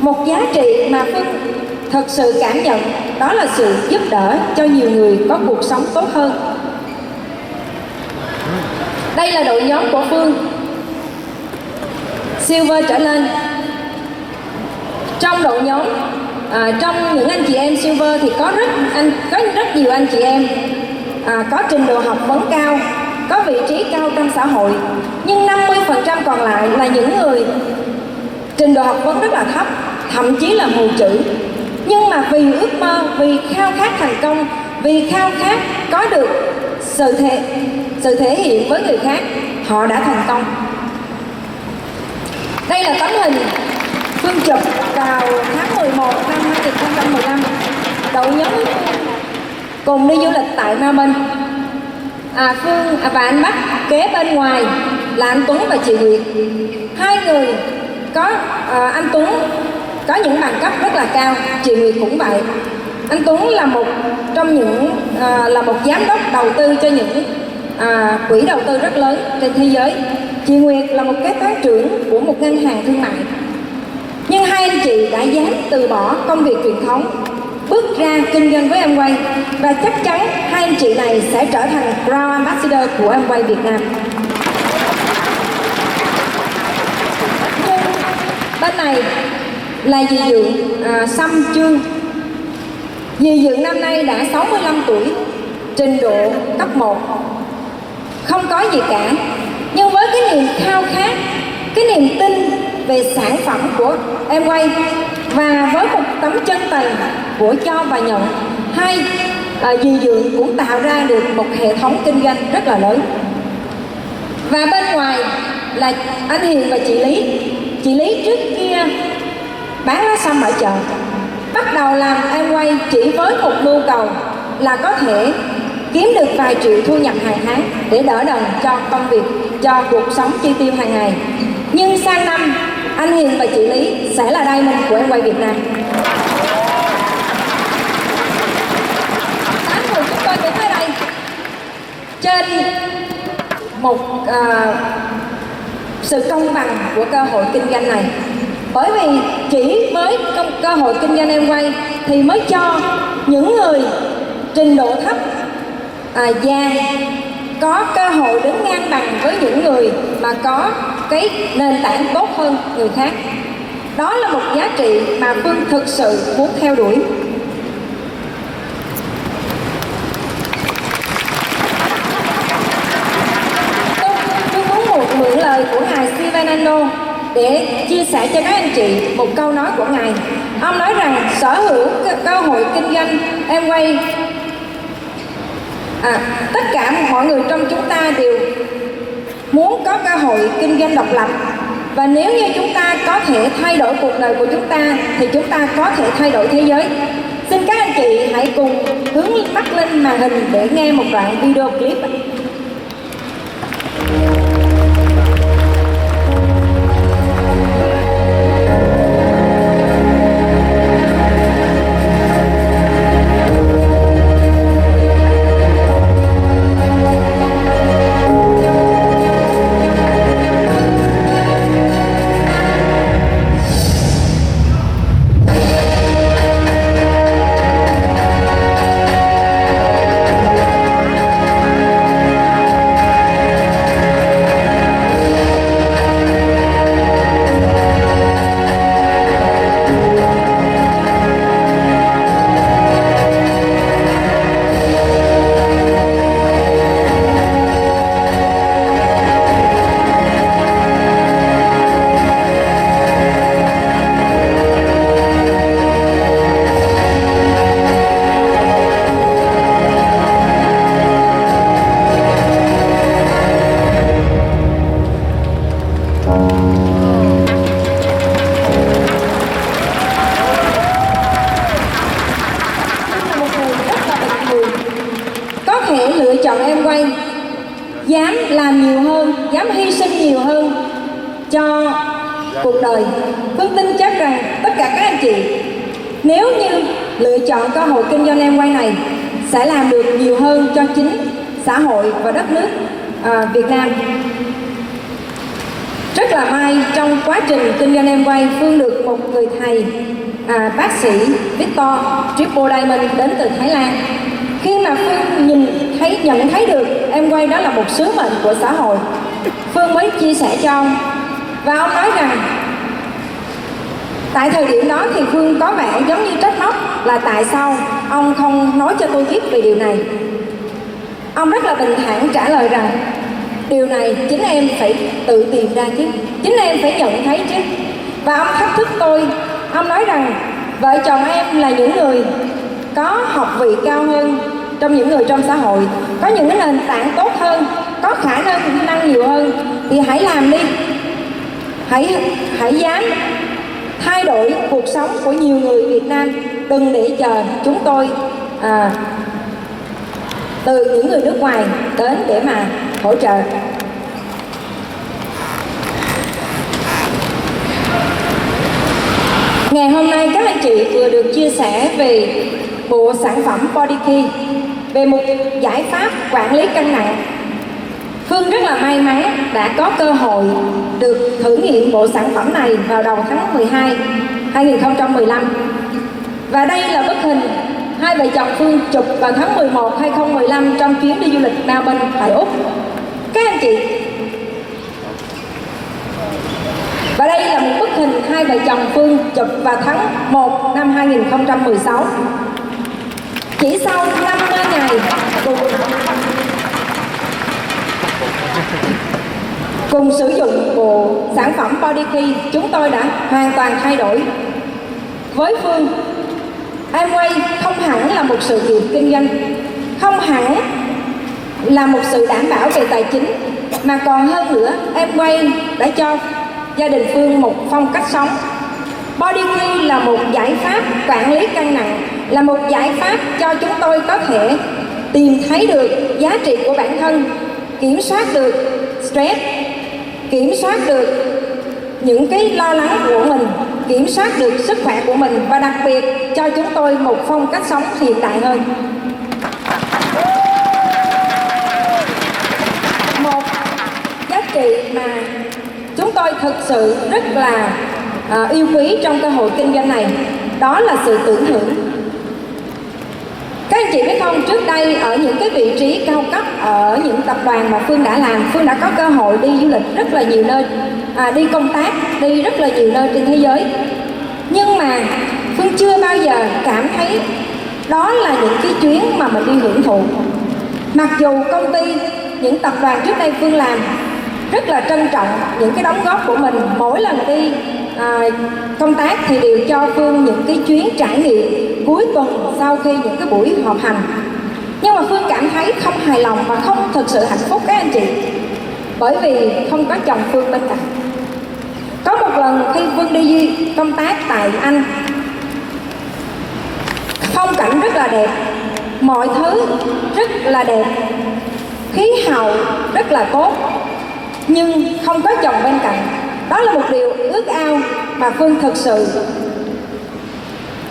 Một giá trị mà phương thật sự cảm nhận đó là sự giúp đỡ cho nhiều người có cuộc sống tốt hơn. Đây là đội nhóm của phương. Silver trở lên. Trong đội nhóm à, trong những anh chị em silver thì có rất anh có rất nhiều anh chị em à, có trình độ học vấn cao có vị trí cao trong xã hội, nhưng 50% còn lại là những người trình độ học vấn rất là thấp, thậm chí là mù chữ. Nhưng mà vì ước mơ, vì khao khát thành công, vì khao khát có được sự thể sự thể hiện với người khác, họ đã thành công. Đây là tấm hình Phương chụp vào tháng 11 năm 2015 đội nhóm cùng đi du lịch tại Melbourne à, Phương à, và anh Bắc kế bên ngoài là anh Tuấn và chị Nguyệt. Hai người có à, anh Tuấn có những bằng cấp rất là cao chị Nguyệt cũng vậy. Anh Tuấn là một trong những à, là một giám đốc đầu tư cho những à, quỹ đầu tư rất lớn trên thế giới. Chị Nguyệt là một kế toán trưởng của một ngân hàng thương mại. Nhưng hai anh chị đã dám từ bỏ công việc truyền thống bước ra kinh doanh với em quay. Và chắc chắn hai anh chị này sẽ trở thành Brown Ambassador của em quay Việt Nam. Bên này là dì Dượng à, Sâm Trương dì Dượng năm nay đã 65 tuổi trình độ cấp 1 không có gì cả nhưng với cái niềm khao khát cái niềm tin về sản phẩm của em quay và với một tấm chân tình của cho và nhận hai à, dì dượng cũng tạo ra được một hệ thống kinh doanh rất là lớn. Và bên ngoài là anh Hiền và chị Lý. Chị Lý trước kia bán lá xăm ở chợ bắt đầu làm em quay chỉ với một nhu cầu là có thể kiếm được vài triệu thu nhập hàng tháng để đỡ đần cho công việc cho cuộc sống chi tiêu hàng ngày. Nhưng sang năm anh Hiền và chị Lý sẽ là diamond của em quay Việt Nam. Tám người chúng tôi sẽ ở đây. Trên một uh, sự công bằng của cơ hội kinh doanh này. Bởi vì chỉ với công, cơ hội kinh doanh em quay thì mới cho những người trình độ thấp à, già có cơ hội đứng ngang bằng với những người mà có cái nền tảng tốt hơn người khác. Đó là một giá trị mà phương thực sự muốn theo đuổi. Tôi, tôi muốn một mượn lời của ngài Sivanando để chia sẻ cho các anh chị một câu nói của ngài. Ông nói rằng sở hữu cơ- cơ hội kinh doanh em quay. À, tất cả mọi người trong chúng ta đều muốn có cơ hội kinh doanh độc lập. Và nếu như chúng ta có thể thay đổi cuộc đời của chúng ta, thì chúng ta có thể thay đổi thế giới. Xin các anh chị hãy cùng hướng mắt lên màn hình để nghe một đoạn video clip. Victor Triple Diamond đến từ Thái Lan. Khi mà phương nhìn thấy, nhận thấy được, em quay đó là một sứ mệnh của xã hội. Phương mới chia sẻ cho ông và ông nói rằng, tại thời điểm đó thì phương có vẻ giống như trách móc là tại sao ông không nói cho tôi biết về điều này? Ông rất là bình thản trả lời rằng, điều này chính em phải tự tìm ra chứ, chính em phải nhận thấy chứ. Và ông thách thức tôi. Ông nói rằng vợ chồng em là những người có học vị cao hơn trong những người trong xã hội có những cái nền tảng tốt hơn có khả năng năng nhiều hơn. Thì hãy làm đi. Hãy hãy dám thay đổi cuộc sống của nhiều người Việt Nam. Đừng để chờ chúng tôi à, từ những người nước ngoài đến để mà hỗ trợ. Ngày hôm nay các anh chị vừa được chia sẻ về bộ sản phẩm Body Key, về một giải pháp quản lý cân nặng. Phương rất là may mắn đã có cơ hội được thử nghiệm bộ sản phẩm này vào đầu tháng 12 2015 và đây là bức hình hai vợ chồng Phương chụp vào tháng 11 2015 trong chuyến đi du lịch Melbourne tại Úc. Các anh chị và đây là một bức hình hai vợ chồng Phương chụp vào tháng 1 năm 2016 chỉ sau 50 ngày cùng cùng sử dụng bộ sản phẩm Body Key, chúng tôi đã hoàn toàn thay đổi. Với Phương Amway không hẳn là một sự kiện kinh doanh, không hẳn là một sự đảm bảo về tài chính, mà còn hơn nữa Amway đã cho gia đình Phương một phong cách sống. Body Key là một giải pháp quản lý cân nặng, là một giải pháp cho chúng tôi có thể tìm thấy được giá trị của bản thân, kiểm soát được stress, kiểm soát được những cái lo lắng của mình, kiểm soát được sức khỏe của mình và đặc biệt cho chúng tôi một phong cách sống hiện đại hơn một giá trị mà chúng tôi thực sự rất là à, yêu quý trong cơ hội kinh doanh này. Đó là sự tưởng thưởng. Các anh chị biết không trước đây ở những cái vị trí cao cấp ở những tập đoàn mà phương đã làm phương đã có cơ hội đi du lịch rất là nhiều nơi à, đi công tác đi rất là nhiều nơi trên thế giới. Nhưng mà phương chưa bao giờ cảm thấy đó là những cái chuyến mà mình đi hưởng thụ. Mặc dù công ty những tập đoàn trước đây phương làm rất là trân trọng những cái đóng góp của mình. Mỗi lần đi à, công tác thì đều cho phương những cái chuyến trải nghiệm cuối tuần sau khi những cái buổi họp hành. Nhưng mà phương cảm thấy không hài lòng và không thực sự hạnh phúc các anh chị. Bởi vì không có chồng phương bên cạnh. Có một lần khi phương đi công tác tại anh phong cảnh rất là đẹp mọi thứ rất là đẹp khí hậu rất là tốt nhưng không có chồng bên cạnh. Đó là một điều ước ao mà phương thực sự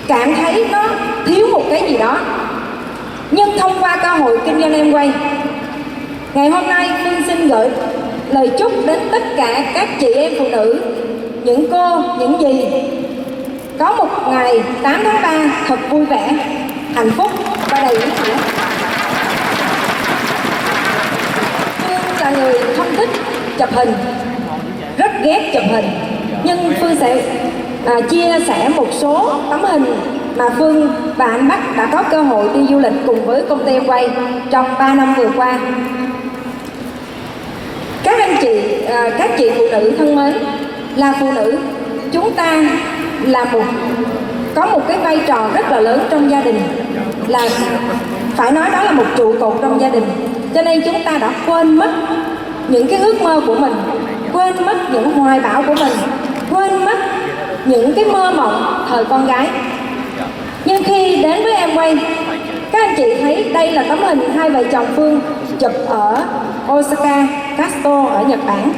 cảm thấy nó thiếu một cái gì đó. Nhưng thông qua cơ hội kinh doanh em quay ngày hôm nay phương xin gửi lời chúc đến tất cả các chị em phụ nữ, những cô, những gì có một ngày 8 tháng 3 thật vui vẻ, hạnh phúc và đầy ý nghĩa phương là người không thích chụp hình. Rất ghét chụp hình. Nhưng phương sẽ à, chia sẻ một số tấm hình mà Phương và anh Bắc đã có cơ hội đi du lịch cùng với công ty em quay trong 3 năm vừa qua. Các anh chị, à, các chị phụ nữ thân mến, là phụ nữ, chúng ta là một có một cái vai trò rất là lớn trong gia đình. Là phải nói đó là một trụ cột trong gia đình. Cho nên chúng ta đã quên mất những cái ước mơ của mình, quên mất những hoài bão của mình, quên mất những cái mơ mộng thời con gái. Nhưng khi đến với em quay, các anh chị thấy đây là tấm hình hai vợ chồng phương chụp ở osaka kasto ở nhật bản.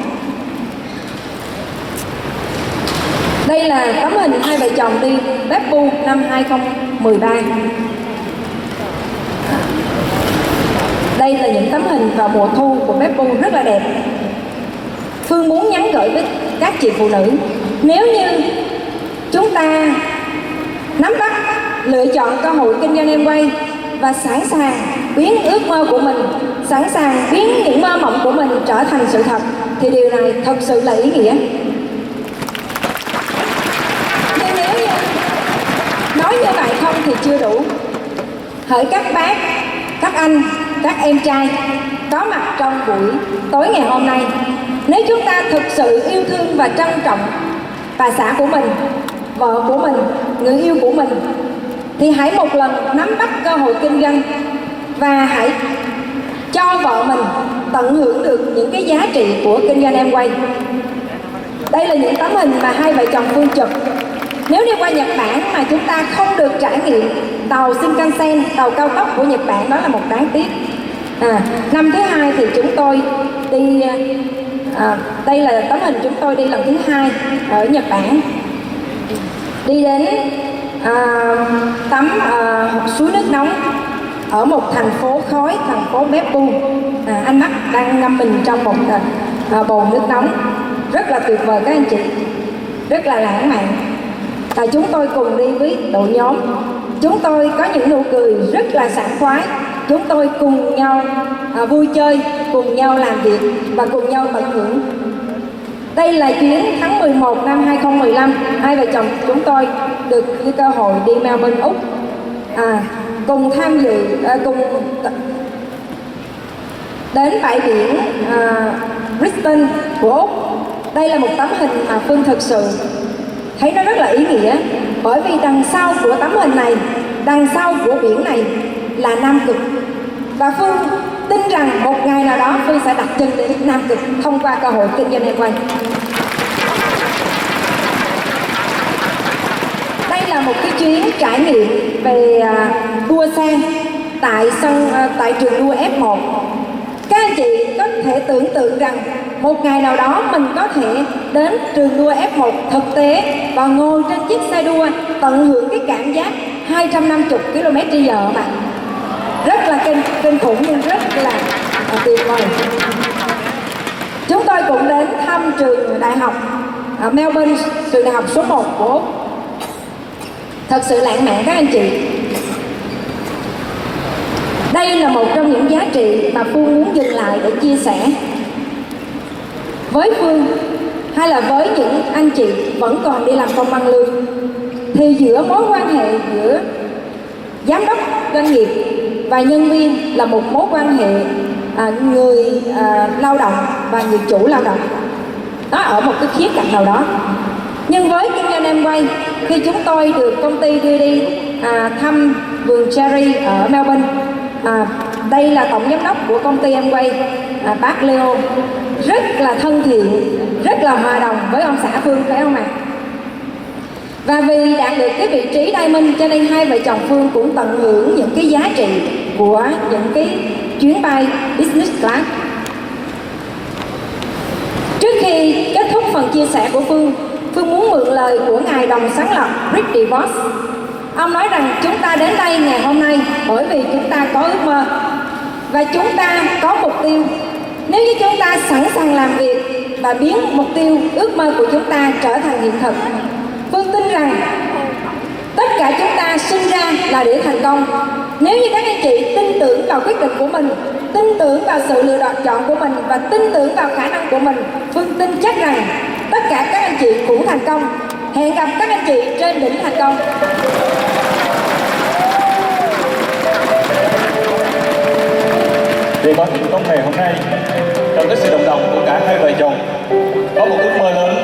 Đây là tấm hình hai vợ chồng đi Beppu năm 2013 đây là những tấm hình vào mùa thu của Beppu rất là đẹp. Phương muốn nhắn gửi với các chị phụ nữ, nếu như chúng ta nắm bắt, lựa chọn cơ hội kinh doanh em quay và sẵn sàng biến ước mơ của mình, sẵn sàng biến những mơ mộng của mình trở thành sự thật, thì điều này thật sự là ý nghĩa. Nhưng nếu như nói như vậy không thì chưa đủ. Hỡi các bác, các anh các em trai có mặt trong buổi tối ngày hôm nay. Nếu chúng ta thực sự yêu thương và trân trọng bà xã của mình, vợ của mình, người yêu của mình, thì hãy một lần nắm bắt cơ hội kinh doanh và hãy cho vợ mình tận hưởng được những cái giá trị của kinh doanh em quay đây là những tấm hình mà hai vợ chồng phương chụp nếu đi qua Nhật Bản mà chúng ta không được trải nghiệm tàu Shinkansen, tàu cao tốc của Nhật Bản đó là một đáng tiếc. À, năm thứ hai thì chúng tôi đi à, đây là tấm hình chúng tôi đi lần thứ hai ở Nhật Bản. Đi đến à, tắm à, suối nước nóng ở một thành phố khói thành phố Beppu. À, anh mắt đang ngâm mình trong một à, bồn nước nóng. Rất là tuyệt vời các anh chị. Rất là lãng mạn và chúng tôi cùng đi với đội nhóm. Chúng tôi có những nụ cười rất là sảng khoái. Chúng tôi cùng nhau à, vui chơi cùng nhau làm việc và cùng nhau tận hưởng. Đây là chuyến tháng 11 năm 2015 hai vợ chồng chúng tôi được cái cơ hội đi Melbourne Úc. À, cùng tham dự à, cùng đến bãi biển à, Brisbane của Úc. Đây là một tấm hình mà Phương thực sự thấy nó rất là ý nghĩa. Bởi vì đằng sau của tấm hình này, đằng sau của biển này là Nam Cực. Và Phương tin rằng một ngày nào đó Phương sẽ đặt chân đến Nam Cực thông qua cơ hội kinh doanh này quay đây là một cái chuyến trải nghiệm về à, đua xe tại sân à, tại trường đua F1 các anh chị có thể tưởng tượng rằng một ngày nào đó mình có thể đến trường đua F1 thực tế và ngồi trên chiếc xe đua tận hưởng cái cảm giác 250 km h mà rất là kinh, kinh khủng nhưng rất là tuyệt vời. Chúng tôi cũng đến thăm trường đại học ở Melbourne trường đại học số 1 của Úc. Thật sự lãng mạn các anh chị. Đây là một trong những giá trị mà Phương muốn dừng lại để chia sẻ với Phương hay là với những anh chị vẫn còn đi làm công ăn lương thì giữa mối quan hệ giữa giám đốc doanh nghiệp và nhân viên là một mối quan hệ à, người à, lao động và người chủ lao động. Nó ở một cái khía cạnh nào đó. Nhưng với kinh doanh em quay khi chúng tôi được công ty đưa đi à, thăm vườn cherry ở Melbourne à, đây là tổng giám đốc của công ty em quay à, bác Leo rất là thân thiện rất là hòa đồng với ông xã Phương phải không ạ và vì đạt được cái vị trí Diamond cho nên hai vợ chồng Phương cũng tận hưởng những cái giá trị của những cái chuyến bay business class Trước khi kết thúc phần chia sẻ của Phương, Phương muốn mượn lời của Ngài đồng sáng lập Rick DeVos. Ông nói rằng chúng ta đến đây ngày hôm nay bởi vì chúng ta có ước mơ và chúng ta có mục tiêu. Nếu như chúng ta sẵn sàng làm việc và biến mục tiêu, ước mơ của chúng ta trở thành hiện thực, Phương tin rằng tất cả chúng ta sinh ra là để thành công. Nếu như các anh chị tin tưởng vào quyết định của mình tin tưởng vào sự lựa chọn của mình và tin tưởng vào khả năng của mình phương tin chắc rằng tất cả các anh chị cũng thành công hẹn gặp các anh chị trên đỉnh thành công để có những công ngày hôm nay, trong cái sự đồng lòng của cả hai vợ chồng, có một ước mơ lớn,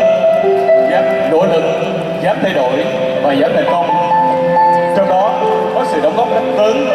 dám nỗ lực, dám thay đổi và dám thành công. Trong đó có sự đóng góp rất lớn